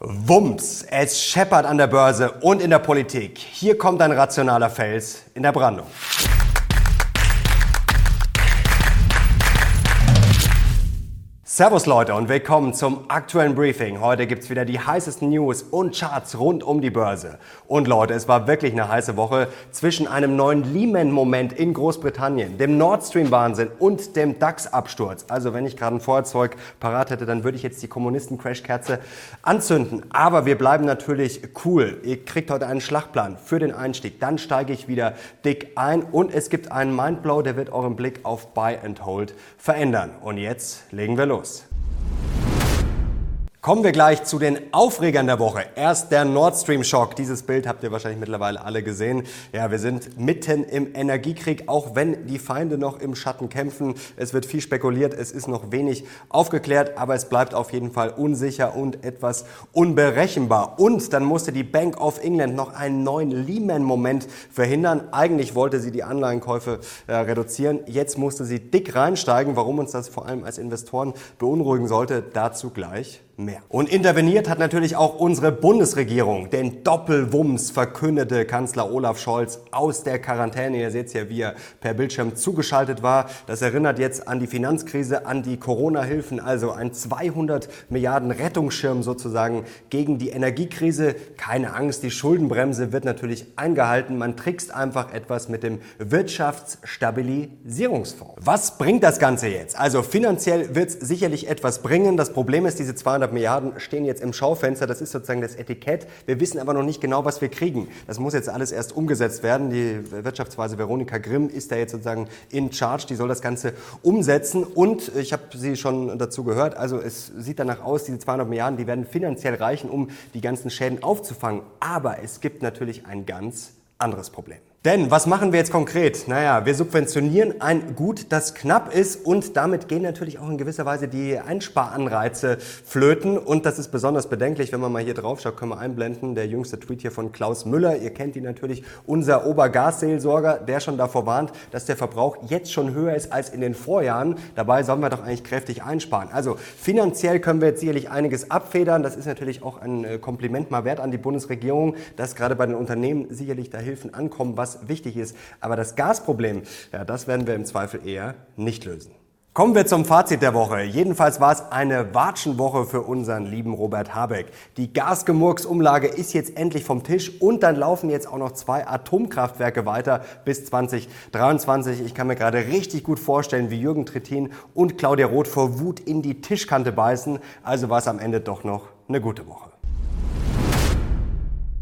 Wumms, es scheppert an der Börse und in der Politik. Hier kommt ein rationaler Fels in der Brandung. Servus Leute und willkommen zum aktuellen Briefing. Heute gibt's wieder die heißesten News und Charts rund um die Börse. Und Leute, es war wirklich eine heiße Woche zwischen einem neuen Lehman-Moment in Großbritannien, dem Nord Stream-Wahnsinn und dem DAX-Absturz. Also wenn ich gerade ein Feuerzeug parat hätte, dann würde ich jetzt die Kommunisten-Crashkerze anzünden. Aber wir bleiben natürlich cool. Ihr kriegt heute einen Schlachtplan für den Einstieg. Dann steige ich wieder dick ein und es gibt einen Mindblow, der wird euren Blick auf Buy and Hold verändern. Und jetzt legen wir los. Yes. Kommen wir gleich zu den Aufregern der Woche. Erst der Nord Stream Schock. Dieses Bild habt ihr wahrscheinlich mittlerweile alle gesehen. Ja, wir sind mitten im Energiekrieg, auch wenn die Feinde noch im Schatten kämpfen. Es wird viel spekuliert, es ist noch wenig aufgeklärt, aber es bleibt auf jeden Fall unsicher und etwas unberechenbar. Und dann musste die Bank of England noch einen neuen Lehman-Moment verhindern. Eigentlich wollte sie die Anleihenkäufe äh, reduzieren. Jetzt musste sie dick reinsteigen. Warum uns das vor allem als Investoren beunruhigen sollte, dazu gleich mehr. Und interveniert hat natürlich auch unsere Bundesregierung. Den Doppelwumms verkündete Kanzler Olaf Scholz aus der Quarantäne. Ihr seht ja, wie er per Bildschirm zugeschaltet war. Das erinnert jetzt an die Finanzkrise, an die Corona-Hilfen, also ein 200 Milliarden Rettungsschirm sozusagen gegen die Energiekrise. Keine Angst, die Schuldenbremse wird natürlich eingehalten. Man trickst einfach etwas mit dem Wirtschaftsstabilisierungsfonds. Was bringt das Ganze jetzt? Also finanziell wird es sicherlich etwas bringen. Das Problem ist, diese 200 200 Milliarden stehen jetzt im Schaufenster. Das ist sozusagen das Etikett. Wir wissen aber noch nicht genau, was wir kriegen. Das muss jetzt alles erst umgesetzt werden. Die Wirtschaftsweise Veronika Grimm ist da jetzt sozusagen in charge. Die soll das Ganze umsetzen. Und ich habe sie schon dazu gehört. Also es sieht danach aus, diese 200 Milliarden, die werden finanziell reichen, um die ganzen Schäden aufzufangen. Aber es gibt natürlich ein ganz anderes Problem. Denn was machen wir jetzt konkret? Naja, wir subventionieren ein Gut, das knapp ist und damit gehen natürlich auch in gewisser Weise die Einsparanreize flöten und das ist besonders bedenklich, wenn man mal hier drauf schaut, können wir einblenden, der jüngste Tweet hier von Klaus Müller, ihr kennt ihn natürlich, unser Obergasseelsorger, der schon davor warnt, dass der Verbrauch jetzt schon höher ist als in den Vorjahren. Dabei sollen wir doch eigentlich kräftig einsparen. Also finanziell können wir jetzt sicherlich einiges abfedern. Das ist natürlich auch ein äh, Kompliment mal wert an die Bundesregierung, dass gerade bei den Unternehmen sicherlich da Hilfen ankommen, was was wichtig ist. Aber das Gasproblem, ja, das werden wir im Zweifel eher nicht lösen. Kommen wir zum Fazit der Woche. Jedenfalls war es eine Watschenwoche für unseren lieben Robert Habeck. Die Gasgemurksumlage ist jetzt endlich vom Tisch und dann laufen jetzt auch noch zwei Atomkraftwerke weiter bis 2023. Ich kann mir gerade richtig gut vorstellen, wie Jürgen Trittin und Claudia Roth vor Wut in die Tischkante beißen. Also war es am Ende doch noch eine gute Woche.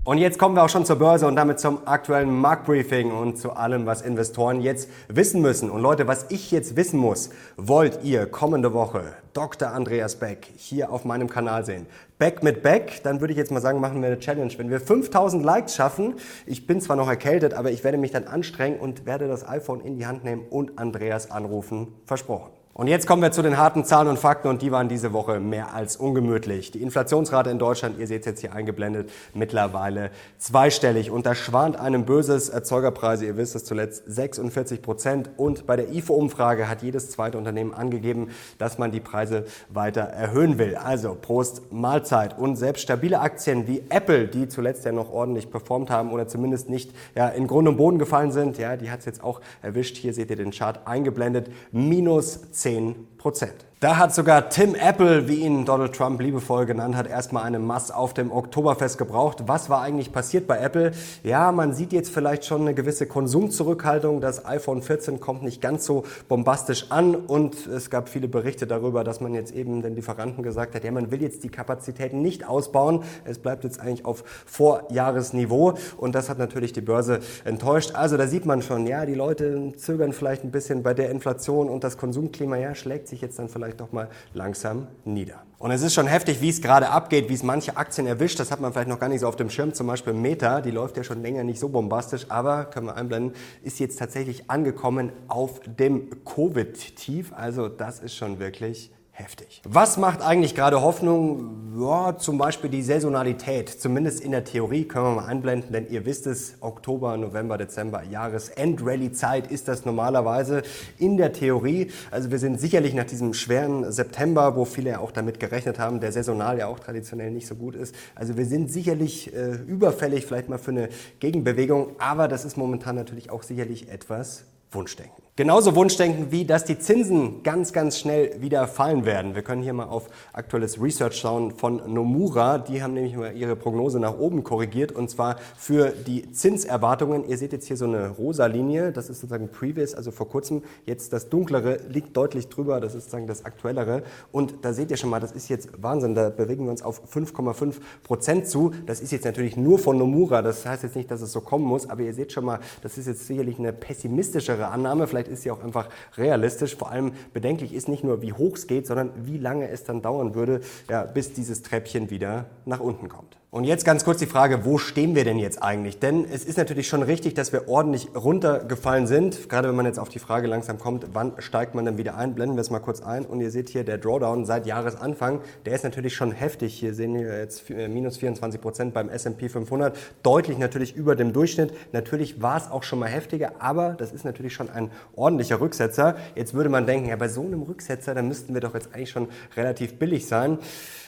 Und jetzt kommen wir auch schon zur Börse und damit zum aktuellen Marktbriefing und zu allem, was Investoren jetzt wissen müssen. Und Leute, was ich jetzt wissen muss, wollt ihr kommende Woche Dr. Andreas Beck hier auf meinem Kanal sehen. Beck mit Beck, dann würde ich jetzt mal sagen, machen wir eine Challenge. Wenn wir 5000 Likes schaffen, ich bin zwar noch erkältet, aber ich werde mich dann anstrengen und werde das iPhone in die Hand nehmen und Andreas anrufen. Versprochen. Und jetzt kommen wir zu den harten Zahlen und Fakten und die waren diese Woche mehr als ungemütlich. Die Inflationsrate in Deutschland, ihr seht es jetzt hier eingeblendet, mittlerweile zweistellig. Und das schwant einem böses Erzeugerpreise, ihr wisst es zuletzt, 46 Prozent. Und bei der IFO-Umfrage hat jedes zweite Unternehmen angegeben, dass man die Preise weiter erhöhen will. Also Prost Mahlzeit. Und selbst stabile Aktien wie Apple, die zuletzt ja noch ordentlich performt haben oder zumindest nicht ja, in Grund und Boden gefallen sind, ja, die hat es jetzt auch erwischt. Hier seht ihr den Chart eingeblendet. Minus 10 10 Prozent. Da hat sogar Tim Apple, wie ihn Donald Trump liebevoll genannt hat, erstmal eine Mass auf dem Oktoberfest gebraucht. Was war eigentlich passiert bei Apple? Ja, man sieht jetzt vielleicht schon eine gewisse Konsumzurückhaltung. Das iPhone 14 kommt nicht ganz so bombastisch an und es gab viele Berichte darüber, dass man jetzt eben den Lieferanten gesagt hat, ja, man will jetzt die Kapazitäten nicht ausbauen. Es bleibt jetzt eigentlich auf Vorjahresniveau und das hat natürlich die Börse enttäuscht. Also da sieht man schon, ja, die Leute zögern vielleicht ein bisschen bei der Inflation und das Konsumklima, ja, schlägt sich jetzt dann vielleicht vielleicht doch mal langsam nieder. Und es ist schon heftig, wie es gerade abgeht, wie es manche Aktien erwischt. Das hat man vielleicht noch gar nicht so auf dem Schirm. Zum Beispiel Meta, die läuft ja schon länger nicht so bombastisch, aber können wir einblenden, ist jetzt tatsächlich angekommen auf dem Covid-Tief. Also das ist schon wirklich heftig. Was macht eigentlich gerade Hoffnung? Ja, zum Beispiel die Saisonalität. Zumindest in der Theorie können wir mal einblenden, denn ihr wisst es, Oktober, November, Dezember, Jahresend-Rally-Zeit ist das normalerweise in der Theorie. Also wir sind sicherlich nach diesem schweren September, wo viele ja auch damit gerechnet haben, der saisonal ja auch traditionell nicht so gut ist. Also wir sind sicherlich äh, überfällig vielleicht mal für eine Gegenbewegung, aber das ist momentan natürlich auch sicherlich etwas Wunschdenken. Genauso Wunschdenken wie, dass die Zinsen ganz, ganz schnell wieder fallen werden. Wir können hier mal auf aktuelles Research schauen von Nomura. Die haben nämlich mal ihre Prognose nach oben korrigiert und zwar für die Zinserwartungen. Ihr seht jetzt hier so eine rosa Linie. Das ist sozusagen previous, also vor kurzem. Jetzt das dunklere liegt deutlich drüber. Das ist sozusagen das aktuellere. Und da seht ihr schon mal, das ist jetzt Wahnsinn. Da bewegen wir uns auf 5,5 Prozent zu. Das ist jetzt natürlich nur von Nomura. Das heißt jetzt nicht, dass es so kommen muss. Aber ihr seht schon mal, das ist jetzt sicherlich eine pessimistischere Annahme. Vielleicht ist sie auch einfach realistisch. Vor allem bedenklich ist nicht nur, wie hoch es geht, sondern wie lange es dann dauern würde, ja, bis dieses Treppchen wieder nach unten kommt. Und jetzt ganz kurz die Frage, wo stehen wir denn jetzt eigentlich? Denn es ist natürlich schon richtig, dass wir ordentlich runtergefallen sind. Gerade wenn man jetzt auf die Frage langsam kommt, wann steigt man dann wieder ein? Blenden wir es mal kurz ein. Und ihr seht hier, der Drawdown seit Jahresanfang, der ist natürlich schon heftig. Hier sehen wir jetzt äh, minus 24 Prozent beim S&P 500. Deutlich natürlich über dem Durchschnitt. Natürlich war es auch schon mal heftiger, aber das ist natürlich schon ein ordentlicher Rücksetzer. Jetzt würde man denken, ja, bei so einem Rücksetzer, dann müssten wir doch jetzt eigentlich schon relativ billig sein.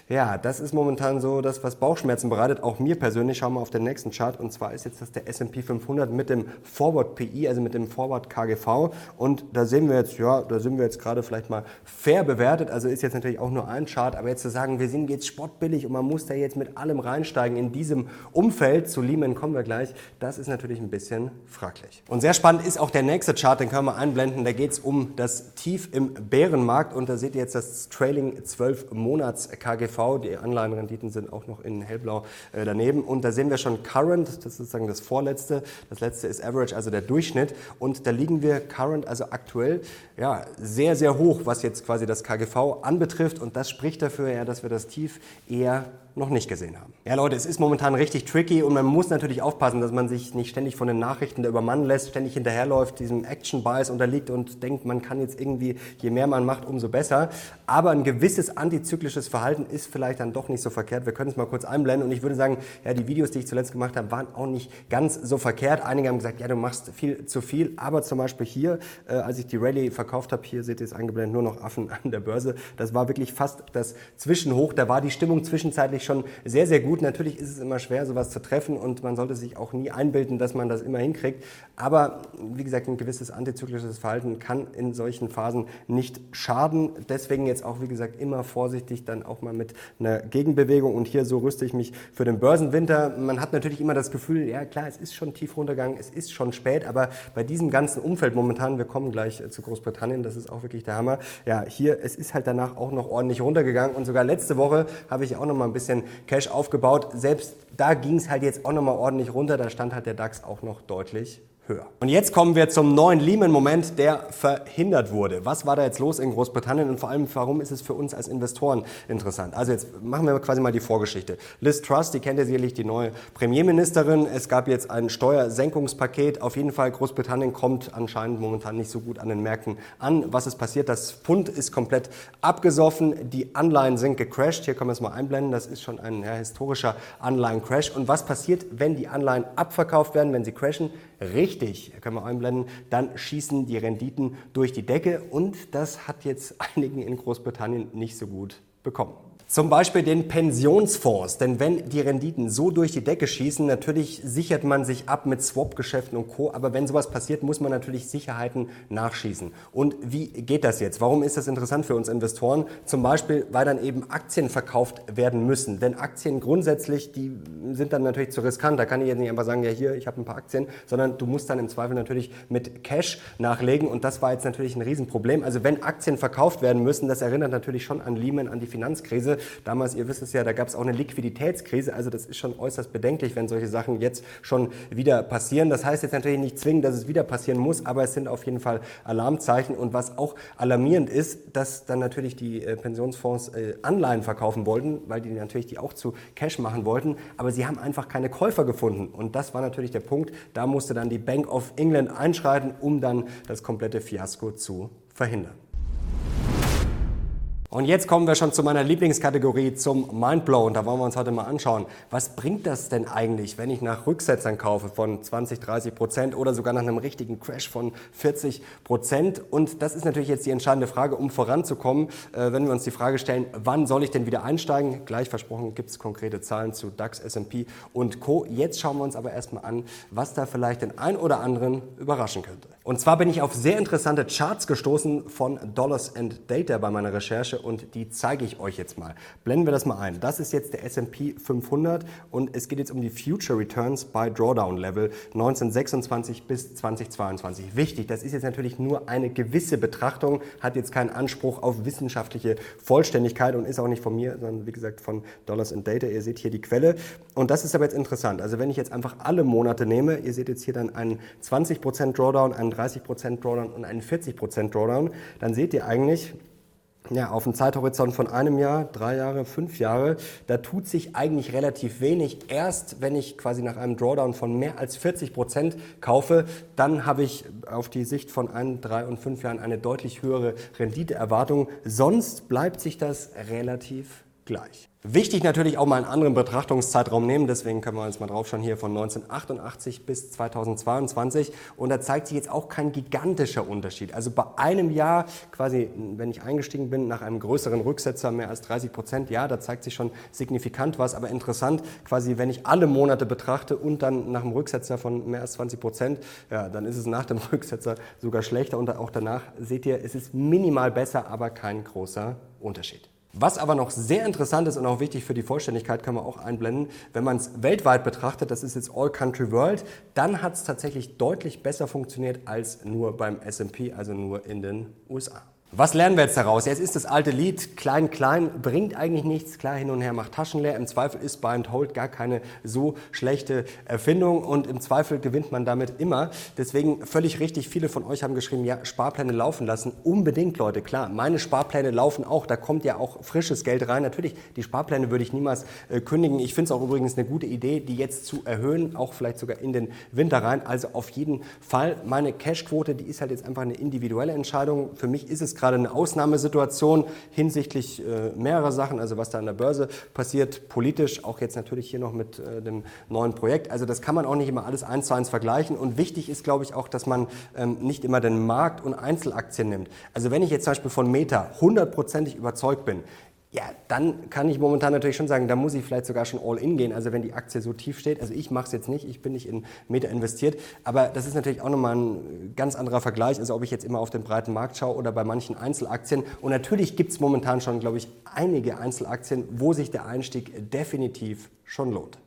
Ja, das ist momentan so das, was Bauchschmerzen bereitet. Auch mir persönlich. Schauen wir auf den nächsten Chart. Und zwar ist jetzt das der S&P 500 mit dem Forward PI, also mit dem Forward KGV. Und da sehen wir jetzt, ja, da sind wir jetzt gerade vielleicht mal fair bewertet. Also ist jetzt natürlich auch nur ein Chart. Aber jetzt zu sagen, wir sind jetzt sportbillig und man muss da jetzt mit allem reinsteigen in diesem Umfeld, zu Lehman kommen wir gleich, das ist natürlich ein bisschen fraglich. Und sehr spannend ist auch der nächste Chart, den können wir einblenden. Da geht es um das Tief im Bärenmarkt. Und da seht ihr jetzt das Trailing 12 Monats KGV die Anleihenrenditen sind auch noch in hellblau äh, daneben. Und da sehen wir schon Current, das ist sozusagen das vorletzte. Das letzte ist Average, also der Durchschnitt. Und da liegen wir Current, also aktuell, ja, sehr, sehr hoch, was jetzt quasi das KGV anbetrifft. Und das spricht dafür, ja, dass wir das Tief eher noch nicht gesehen haben. Ja, Leute, es ist momentan richtig tricky und man muss natürlich aufpassen, dass man sich nicht ständig von den Nachrichten der übermannen lässt, ständig hinterherläuft, diesem Action Bias unterliegt und denkt, man kann jetzt irgendwie, je mehr man macht, umso besser. Aber ein gewisses antizyklisches Verhalten ist vielleicht dann doch nicht so verkehrt. Wir können es mal kurz einblenden und ich würde sagen, ja, die Videos, die ich zuletzt gemacht habe, waren auch nicht ganz so verkehrt. Einige haben gesagt, ja, du machst viel zu viel, aber zum Beispiel hier, äh, als ich die Rallye verkauft habe, hier seht ihr es eingeblendet, nur noch Affen an der Börse. Das war wirklich fast das Zwischenhoch. Da war die Stimmung zwischenzeitlich schon sehr, sehr gut. Natürlich ist es immer schwer, sowas zu treffen und man sollte sich auch nie einbilden, dass man das immer hinkriegt. Aber wie gesagt, ein gewisses antizyklisches Verhalten kann in solchen Phasen nicht schaden. Deswegen jetzt auch, wie gesagt, immer vorsichtig dann auch mal mit einer Gegenbewegung. Und hier so rüste ich mich für den Börsenwinter. Man hat natürlich immer das Gefühl, ja klar, es ist schon tief runtergegangen, es ist schon spät, aber bei diesem ganzen Umfeld momentan, wir kommen gleich zu Großbritannien, das ist auch wirklich der Hammer. Ja, hier, es ist halt danach auch noch ordentlich runtergegangen und sogar letzte Woche habe ich auch noch mal ein bisschen Cash aufgebaut. Selbst da ging es halt jetzt auch nochmal ordentlich runter. Da stand halt der DAX auch noch deutlich höher. Und jetzt kommen wir zum neuen Lehman-Moment, der verhindert wurde. Was war da jetzt los in Großbritannien und vor allem, warum ist es für uns als Investoren interessant? Also jetzt machen wir quasi mal die Vorgeschichte. Liz Truss, die kennt ihr sicherlich, die neue Premierministerin. Es gab jetzt ein Steuersenkungspaket. Auf jeden Fall, Großbritannien kommt anscheinend momentan nicht so gut an den Märkten an. Was ist passiert? Das Pfund ist komplett abgesoffen. Die Anleihen sind gecrashed. Hier können wir es mal einblenden. Das ist schon ein ja, historischer Anleihen-Crash. Und was passiert, wenn die Anleihen abverkauft werden, wenn sie crashen? Richtig, können wir einblenden, dann schießen die Renditen durch die Decke und das hat jetzt einigen in Großbritannien nicht so gut bekommen. Zum Beispiel den Pensionsfonds, denn wenn die Renditen so durch die Decke schießen, natürlich sichert man sich ab mit Swap-Geschäften und Co. Aber wenn sowas passiert, muss man natürlich Sicherheiten nachschießen. Und wie geht das jetzt? Warum ist das interessant für uns Investoren? Zum Beispiel, weil dann eben Aktien verkauft werden müssen. Denn Aktien grundsätzlich, die sind dann natürlich zu riskant. Da kann ich jetzt nicht einfach sagen, ja hier, ich habe ein paar Aktien, sondern du musst dann im Zweifel natürlich mit Cash nachlegen. Und das war jetzt natürlich ein Riesenproblem. Also wenn Aktien verkauft werden müssen, das erinnert natürlich schon an Lehman, an die Finanzkrise. Damals, ihr wisst es ja, da gab es auch eine Liquiditätskrise. Also das ist schon äußerst bedenklich, wenn solche Sachen jetzt schon wieder passieren. Das heißt jetzt natürlich nicht zwingend, dass es wieder passieren muss, aber es sind auf jeden Fall Alarmzeichen. Und was auch alarmierend ist, dass dann natürlich die äh, Pensionsfonds äh, Anleihen verkaufen wollten, weil die natürlich die auch zu Cash machen wollten. Aber sie haben einfach keine Käufer gefunden. Und das war natürlich der Punkt. Da musste dann die Bank of England einschreiten, um dann das komplette Fiasko zu verhindern. Und jetzt kommen wir schon zu meiner Lieblingskategorie, zum Mindblow. Und da wollen wir uns heute mal anschauen, was bringt das denn eigentlich, wenn ich nach Rücksetzern kaufe von 20, 30 Prozent oder sogar nach einem richtigen Crash von 40 Prozent? Und das ist natürlich jetzt die entscheidende Frage, um voranzukommen, äh, wenn wir uns die Frage stellen, wann soll ich denn wieder einsteigen? Gleich versprochen gibt es konkrete Zahlen zu DAX, S&P und Co. Jetzt schauen wir uns aber erstmal an, was da vielleicht den ein oder anderen überraschen könnte. Und zwar bin ich auf sehr interessante Charts gestoßen von Dollars and Data bei meiner Recherche und die zeige ich euch jetzt mal. Blenden wir das mal ein. Das ist jetzt der S&P 500 und es geht jetzt um die Future Returns bei Drawdown Level 1926 bis 2022. Wichtig, das ist jetzt natürlich nur eine gewisse Betrachtung, hat jetzt keinen Anspruch auf wissenschaftliche Vollständigkeit und ist auch nicht von mir, sondern wie gesagt von Dollars and Data. Ihr seht hier die Quelle und das ist aber jetzt interessant. Also wenn ich jetzt einfach alle Monate nehme, ihr seht jetzt hier dann einen 20% Drawdown, einen 30% Drawdown und einen 40% Drawdown, dann seht ihr eigentlich, ja, auf einem Zeithorizont von einem Jahr, drei Jahre, fünf Jahre, da tut sich eigentlich relativ wenig. Erst wenn ich quasi nach einem Drawdown von mehr als 40 Prozent kaufe, dann habe ich auf die Sicht von ein, drei und fünf Jahren eine deutlich höhere Renditeerwartung. Sonst bleibt sich das relativ gleich. Wichtig natürlich auch mal einen anderen Betrachtungszeitraum nehmen, deswegen können wir uns mal drauf schauen hier von 1988 bis 2022 und da zeigt sich jetzt auch kein gigantischer Unterschied. Also bei einem Jahr quasi, wenn ich eingestiegen bin nach einem größeren Rücksetzer, mehr als 30 Prozent, ja, da zeigt sich schon signifikant was, aber interessant quasi, wenn ich alle Monate betrachte und dann nach einem Rücksetzer von mehr als 20 Prozent, ja, dann ist es nach dem Rücksetzer sogar schlechter und auch danach seht ihr, es ist minimal besser, aber kein großer Unterschied. Was aber noch sehr interessant ist und auch wichtig für die Vollständigkeit, kann man auch einblenden, wenn man es weltweit betrachtet, das ist jetzt All Country World, dann hat es tatsächlich deutlich besser funktioniert als nur beim SP, also nur in den USA. Was lernen wir jetzt daraus? Jetzt ist das alte Lied klein, klein, bringt eigentlich nichts. Klar, hin und her macht Taschen leer. Im Zweifel ist Buy and Hold gar keine so schlechte Erfindung und im Zweifel gewinnt man damit immer. Deswegen völlig richtig, viele von euch haben geschrieben, ja, Sparpläne laufen lassen. Unbedingt, Leute, klar. Meine Sparpläne laufen auch. Da kommt ja auch frisches Geld rein. Natürlich, die Sparpläne würde ich niemals äh, kündigen. Ich finde es auch übrigens eine gute Idee, die jetzt zu erhöhen, auch vielleicht sogar in den Winter rein. Also auf jeden Fall. Meine Cashquote, die ist halt jetzt einfach eine individuelle Entscheidung. Für mich ist es gerade eine Ausnahmesituation hinsichtlich äh, mehrerer Sachen, also was da an der Börse passiert, politisch, auch jetzt natürlich hier noch mit äh, dem neuen Projekt. Also das kann man auch nicht immer alles eins zu eins vergleichen. Und wichtig ist, glaube ich, auch, dass man ähm, nicht immer den Markt und Einzelaktien nimmt. Also wenn ich jetzt zum Beispiel von Meta hundertprozentig überzeugt bin, ja, dann kann ich momentan natürlich schon sagen, da muss ich vielleicht sogar schon all in gehen. Also wenn die Aktie so tief steht, also ich mache es jetzt nicht, ich bin nicht in Meta investiert, aber das ist natürlich auch nochmal ein ganz anderer Vergleich, also ob ich jetzt immer auf den breiten Markt schaue oder bei manchen Einzelaktien. Und natürlich gibt es momentan schon, glaube ich, einige Einzelaktien, wo sich der Einstieg definitiv schon lohnt.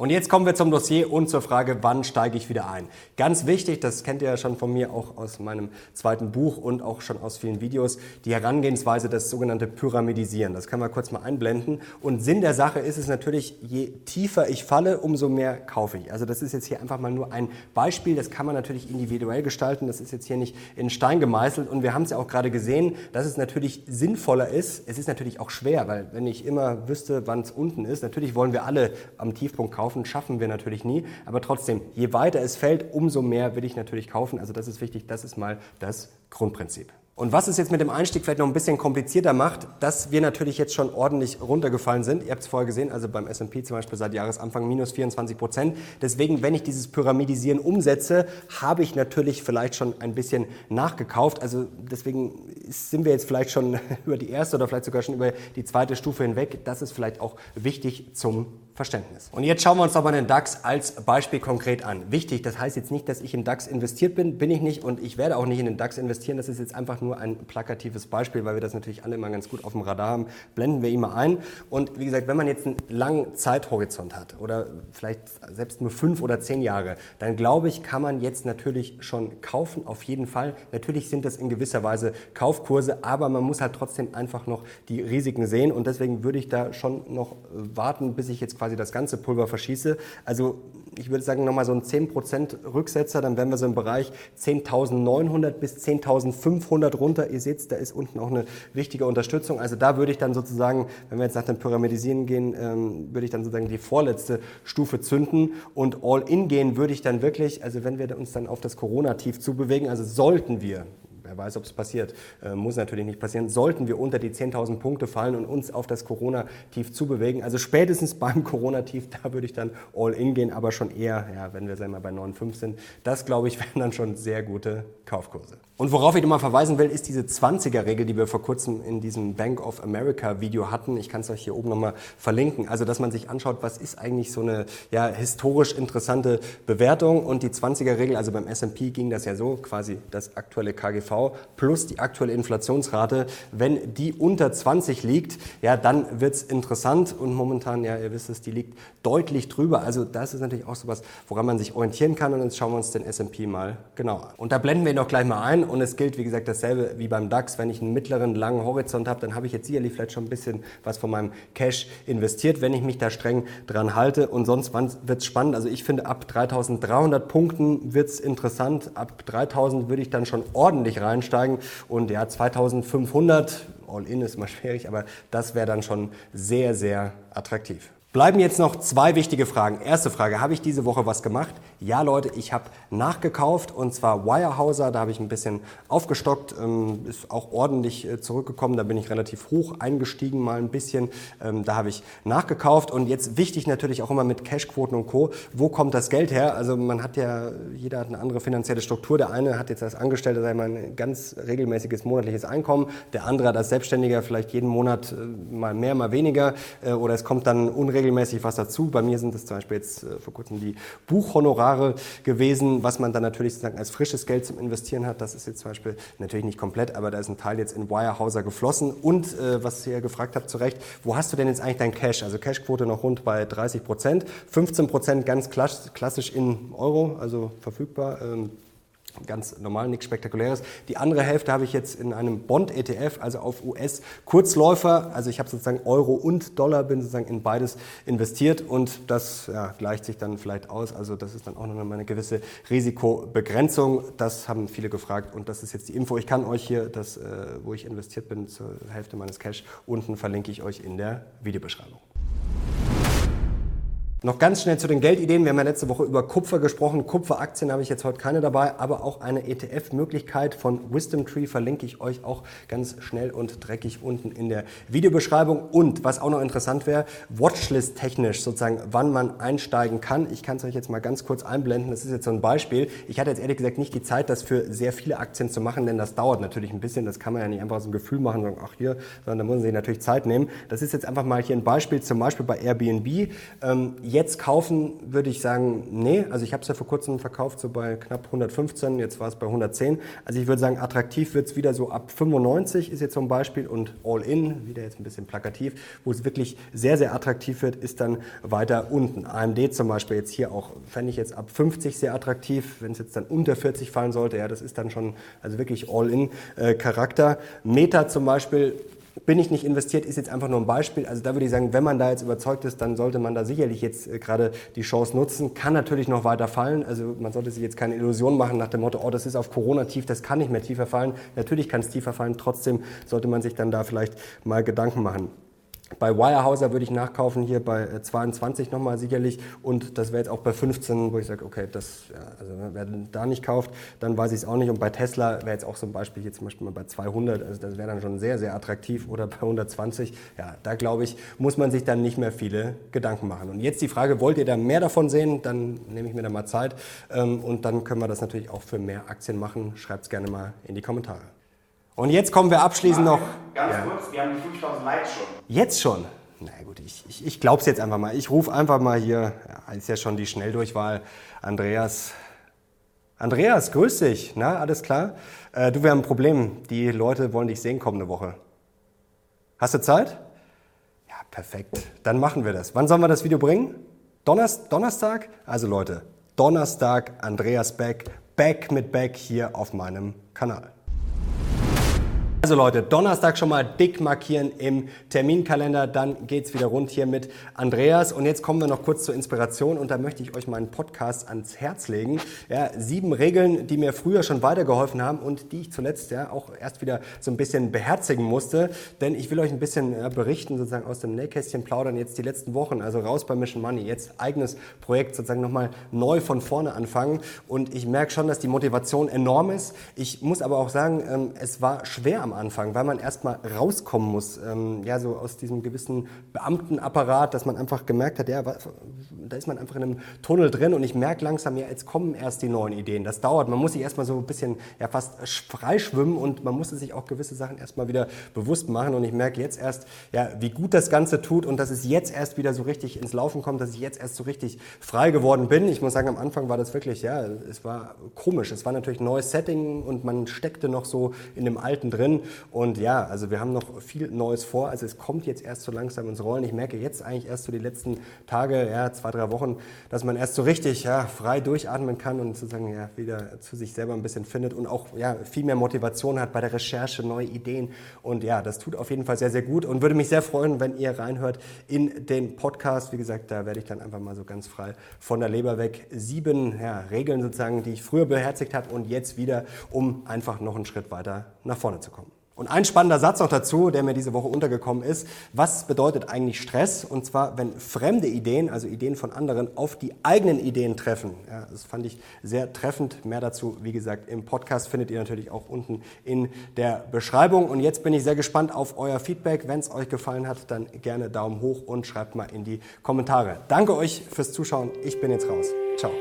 Und jetzt kommen wir zum Dossier und zur Frage, wann steige ich wieder ein. Ganz wichtig, das kennt ihr ja schon von mir auch aus meinem zweiten Buch und auch schon aus vielen Videos, die Herangehensweise, das sogenannte Pyramidisieren. Das kann man kurz mal einblenden. Und Sinn der Sache ist es natürlich, je tiefer ich falle, umso mehr kaufe ich. Also das ist jetzt hier einfach mal nur ein Beispiel. Das kann man natürlich individuell gestalten. Das ist jetzt hier nicht in Stein gemeißelt. Und wir haben es ja auch gerade gesehen, dass es natürlich sinnvoller ist. Es ist natürlich auch schwer, weil wenn ich immer wüsste, wann es unten ist, natürlich wollen wir alle am Tiefpunkt kaufen kaufen schaffen wir natürlich nie, aber trotzdem, je weiter es fällt, umso mehr will ich natürlich kaufen. Also das ist wichtig, das ist mal das Grundprinzip. Und was es jetzt mit dem Einstieg vielleicht noch ein bisschen komplizierter macht, dass wir natürlich jetzt schon ordentlich runtergefallen sind. Ihr habt es vorher gesehen, also beim S&P zum Beispiel seit Jahresanfang minus 24 Prozent. Deswegen, wenn ich dieses Pyramidisieren umsetze, habe ich natürlich vielleicht schon ein bisschen nachgekauft. Also deswegen sind wir jetzt vielleicht schon über die erste oder vielleicht sogar schon über die zweite Stufe hinweg. Das ist vielleicht auch wichtig zum Verständnis. Und jetzt schauen wir uns doch mal den DAX als Beispiel konkret an. Wichtig, das heißt jetzt nicht, dass ich in DAX investiert bin, bin ich nicht und ich werde auch nicht in den DAX investieren. Das ist jetzt einfach nur ein plakatives Beispiel, weil wir das natürlich alle immer ganz gut auf dem Radar haben. Blenden wir ihn mal ein. Und wie gesagt, wenn man jetzt einen langen Zeithorizont hat oder vielleicht selbst nur fünf oder zehn Jahre, dann glaube ich, kann man jetzt natürlich schon kaufen, auf jeden Fall. Natürlich sind das in gewisser Weise Kaufkurse, aber man muss halt trotzdem einfach noch die Risiken sehen und deswegen würde ich da schon noch warten, bis ich jetzt quasi quasi das ganze Pulver verschieße. Also ich würde sagen, nochmal so ein 10% Rücksetzer, dann wären wir so im Bereich 10.900 bis 10.500 runter. Ihr seht, da ist unten auch eine wichtige Unterstützung. Also da würde ich dann sozusagen, wenn wir jetzt nach dem Pyramidisieren gehen, ähm, würde ich dann sozusagen die vorletzte Stufe zünden und all in gehen würde ich dann wirklich, also wenn wir uns dann auf das Corona-Tief zubewegen, also sollten wir, wer weiß, ob es passiert. Äh, muss natürlich nicht passieren. Sollten wir unter die 10.000 Punkte fallen und uns auf das Corona-Tief zubewegen, also spätestens beim Corona-Tief, da würde ich dann all in gehen, aber schon eher, ja, wenn wir sagen wir, bei 9,5 sind. Das, glaube ich, wären dann schon sehr gute Kaufkurse. Und worauf ich nochmal verweisen will, ist diese 20er-Regel, die wir vor kurzem in diesem Bank of America-Video hatten. Ich kann es euch hier oben nochmal verlinken. Also, dass man sich anschaut, was ist eigentlich so eine ja, historisch interessante Bewertung. Und die 20er-Regel, also beim S&P ging das ja so, quasi das aktuelle KGV plus die aktuelle Inflationsrate. Wenn die unter 20 liegt, ja, dann wird es interessant. Und momentan, ja, ihr wisst es, die liegt deutlich drüber. Also das ist natürlich auch so was, woran man sich orientieren kann. Und jetzt schauen wir uns den S&P mal genauer an. Und da blenden wir ihn doch gleich mal ein. Und es gilt, wie gesagt, dasselbe wie beim DAX. Wenn ich einen mittleren, langen Horizont habe, dann habe ich jetzt sicherlich vielleicht schon ein bisschen was von meinem Cash investiert, wenn ich mich da streng dran halte. Und sonst wird es spannend. Also ich finde, ab 3300 Punkten wird es interessant. Ab 3000 würde ich dann schon ordentlich reinsteigen. Und ja, 2500, All-In ist mal schwierig, aber das wäre dann schon sehr, sehr attraktiv. Bleiben jetzt noch zwei wichtige Fragen. Erste Frage, habe ich diese Woche was gemacht? Ja, Leute, ich habe nachgekauft und zwar Wirehouser, da habe ich ein bisschen aufgestockt, ähm, ist auch ordentlich äh, zurückgekommen, da bin ich relativ hoch eingestiegen mal ein bisschen, ähm, da habe ich nachgekauft und jetzt wichtig natürlich auch immer mit Cashquoten und Co., wo kommt das Geld her? Also man hat ja, jeder hat eine andere finanzielle Struktur, der eine hat jetzt als Angestellter einmal ein ganz regelmäßiges monatliches Einkommen, der andere hat als Selbstständiger vielleicht jeden Monat äh, mal mehr, mal weniger äh, oder es kommt dann unregelmäßig regelmäßig was dazu. Bei mir sind es zum Beispiel jetzt äh, vor kurzem die Buchhonorare gewesen, was man dann natürlich sozusagen als frisches Geld zum Investieren hat. Das ist jetzt zum Beispiel natürlich nicht komplett, aber da ist ein Teil jetzt in Wirehouser geflossen. Und äh, was ihr gefragt habt zu Recht, wo hast du denn jetzt eigentlich dein Cash? Also Cashquote noch rund bei 30 Prozent, 15 Prozent ganz klassisch in Euro, also verfügbar. Ähm, ganz normal, nichts Spektakuläres. Die andere Hälfte habe ich jetzt in einem Bond-ETF, also auf US-Kurzläufer. Also ich habe sozusagen Euro und Dollar, bin sozusagen in beides investiert und das ja, gleicht sich dann vielleicht aus. Also das ist dann auch noch eine gewisse Risikobegrenzung. Das haben viele gefragt und das ist jetzt die Info. Ich kann euch hier, das, äh, wo ich investiert bin, zur Hälfte meines Cash, unten verlinke ich euch in der Videobeschreibung. Noch ganz schnell zu den Geldideen. Wir haben ja letzte Woche über Kupfer gesprochen. Kupferaktien habe ich jetzt heute keine dabei, aber auch eine ETF-Möglichkeit von Wisdom Tree verlinke ich euch auch ganz schnell und dreckig unten in der Videobeschreibung. Und was auch noch interessant wäre, Watchlist-technisch sozusagen, wann man einsteigen kann. Ich kann es euch jetzt mal ganz kurz einblenden. Das ist jetzt so ein Beispiel. Ich hatte jetzt ehrlich gesagt nicht die Zeit, das für sehr viele Aktien zu machen, denn das dauert natürlich ein bisschen. Das kann man ja nicht einfach so ein Gefühl machen, sagen, ach hier, sondern da muss man sich natürlich Zeit nehmen. Das ist jetzt einfach mal hier ein Beispiel, zum Beispiel bei Airbnb. Ähm, Jetzt kaufen würde ich sagen, nee. Also ich habe es ja vor kurzem verkauft, so bei knapp 115, jetzt war es bei 110. Also ich würde sagen, attraktiv wird es wieder so ab 95 ist jetzt ein Beispiel und All-In, wieder jetzt ein bisschen plakativ, wo es wirklich sehr, sehr attraktiv wird, ist dann weiter unten. AMD zum Beispiel jetzt hier auch, fände ich jetzt ab 50 sehr attraktiv. Wenn es jetzt dann unter 40 fallen sollte, ja, das ist dann schon also wirklich All-In-Charakter. Äh, Meta zum Beispiel bin ich nicht investiert, ist jetzt einfach nur ein Beispiel. Also da würde ich sagen, wenn man da jetzt überzeugt ist, dann sollte man da sicherlich jetzt äh, gerade die Chance nutzen. Kann natürlich noch weiter fallen. Also man sollte sich jetzt keine Illusion machen nach dem Motto, oh, das ist auf Corona tief, das kann nicht mehr tiefer fallen. Natürlich kann es tiefer fallen. Trotzdem sollte man sich dann da vielleicht mal Gedanken machen. Bei Wirehouser würde ich nachkaufen, hier bei 22 äh, nochmal sicherlich. Und das wäre jetzt auch bei 15, wo ich sage, okay, das, ja, also wer da nicht kauft, dann weiß ich es auch nicht. Und bei Tesla wäre jetzt auch so ein Beispiel, hier zum Beispiel mal bei 200, also das wäre dann schon sehr, sehr attraktiv. Oder bei 120, ja, da glaube ich, muss man sich dann nicht mehr viele Gedanken machen. Und jetzt die Frage, wollt ihr da mehr davon sehen? Dann nehme ich mir da mal Zeit. Ähm, und dann können wir das natürlich auch für mehr Aktien machen. Schreibt es gerne mal in die Kommentare. Und jetzt kommen wir abschließend noch. Ganz ja. kurz, wir haben die 5000 Likes schon. Jetzt schon? Na gut, ich, ich, ich glaube es jetzt einfach mal. Ich rufe einfach mal hier, ja, ist ja schon die Schnelldurchwahl, Andreas. Andreas, grüß dich. Na, alles klar? Äh, du, wir haben ein Problem. Die Leute wollen dich sehen kommende Woche. Hast du Zeit? Ja, perfekt. Dann machen wir das. Wann sollen wir das Video bringen? Donnerstag? Donnerstag? Also Leute, Donnerstag, Andreas Beck, Beck mit Beck hier auf meinem Kanal. Also Leute, Donnerstag schon mal dick markieren im Terminkalender, dann geht's wieder rund hier mit Andreas und jetzt kommen wir noch kurz zur Inspiration und da möchte ich euch meinen Podcast ans Herz legen. Ja, sieben Regeln, die mir früher schon weitergeholfen haben und die ich zuletzt ja auch erst wieder so ein bisschen beherzigen musste, denn ich will euch ein bisschen ja, berichten, sozusagen aus dem Nähkästchen plaudern jetzt die letzten Wochen, also raus bei Mission Money, jetzt eigenes Projekt sozusagen nochmal neu von vorne anfangen und ich merke schon, dass die Motivation enorm ist. Ich muss aber auch sagen, ähm, es war schwer am am Anfang, weil man erstmal rauskommen muss, ähm, ja, so aus diesem gewissen Beamtenapparat, dass man einfach gemerkt hat, ja, da ist man einfach in einem Tunnel drin und ich merke langsam, ja, jetzt kommen erst die neuen Ideen. Das dauert. Man muss sich erstmal so ein bisschen, ja, fast freischwimmen und man muss sich auch gewisse Sachen erstmal wieder bewusst machen und ich merke jetzt erst, ja, wie gut das Ganze tut und dass es jetzt erst wieder so richtig ins Laufen kommt, dass ich jetzt erst so richtig frei geworden bin. Ich muss sagen, am Anfang war das wirklich, ja, es war komisch. Es war natürlich neues Setting und man steckte noch so in dem Alten drin. Und ja, also wir haben noch viel Neues vor. Also es kommt jetzt erst so langsam ins Rollen. Ich merke jetzt eigentlich erst so die letzten Tage, ja, zwei, drei Wochen, dass man erst so richtig ja, frei durchatmen kann und sozusagen ja, wieder zu sich selber ein bisschen findet und auch ja, viel mehr Motivation hat bei der Recherche, neue Ideen. Und ja, das tut auf jeden Fall sehr, sehr gut und würde mich sehr freuen, wenn ihr reinhört in den Podcast. Wie gesagt, da werde ich dann einfach mal so ganz frei von der Leber weg sieben ja, Regeln sozusagen, die ich früher beherzigt habe und jetzt wieder, um einfach noch einen Schritt weiter nach vorne zu kommen. Und ein spannender Satz noch dazu, der mir diese Woche untergekommen ist. Was bedeutet eigentlich Stress? Und zwar, wenn fremde Ideen, also Ideen von anderen, auf die eigenen Ideen treffen. Ja, das fand ich sehr treffend. Mehr dazu, wie gesagt, im Podcast findet ihr natürlich auch unten in der Beschreibung. Und jetzt bin ich sehr gespannt auf euer Feedback. Wenn es euch gefallen hat, dann gerne Daumen hoch und schreibt mal in die Kommentare. Danke euch fürs Zuschauen. Ich bin jetzt raus. Ciao.